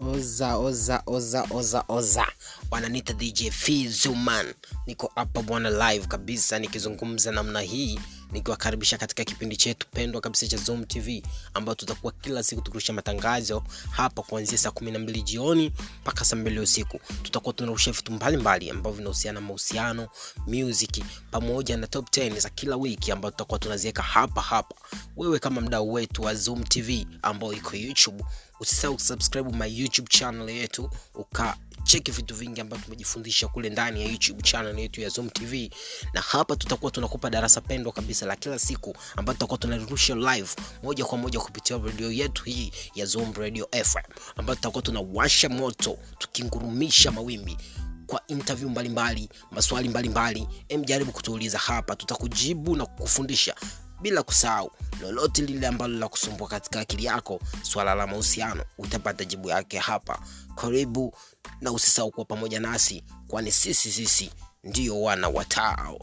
oza oza oza oza oza. Wananita dj fizuman. Niko hapa bwana live kabisa nikizungumza namna hii nikiwakaribisha katika kipindi chetu pendwa kabisa cha zoom tv ambayo tutakuwa kila siku tukirusha matangazo hapa kuanzia saa kumi na mbili jioni mpaka saa mbili usiku. Tutakuwa tunarusha vitu mbalimbali ambavyo vinahusiana na mahusiano music pamoja na top 10 za kila wiki ambayo tutakuwa tunaziweka hapa hapa. Wewe kama mdau wetu wa zoom tv ambao iko youtube usisahau kusubscribe my youtube channel yetu ukacheki vitu vingi ambavyo tumejifundisha kule ndani ya youtube channel yetu ya zoom tv na hapa tutakuwa tunakupa darasa pendwa kabisa la kila siku ambayo tutakuwa tunarusha live moja kwa moja kupitia redio yetu hii ya zoom radio fm ambayo tutakuwa tunawasha moto tukingurumisha mawimbi kwa interview mbalimbali maswali mbalimbali. Em jaribu kutuuliza hapa tutakujibu na kukufundisha bila kusahau lolote lile ambalo la kusumbua katika akili yako swala la mahusiano utapata jibu yake hapa. Karibu na usisahau kuwa pamoja nasi kwani sisi sisi ndiyo wana watao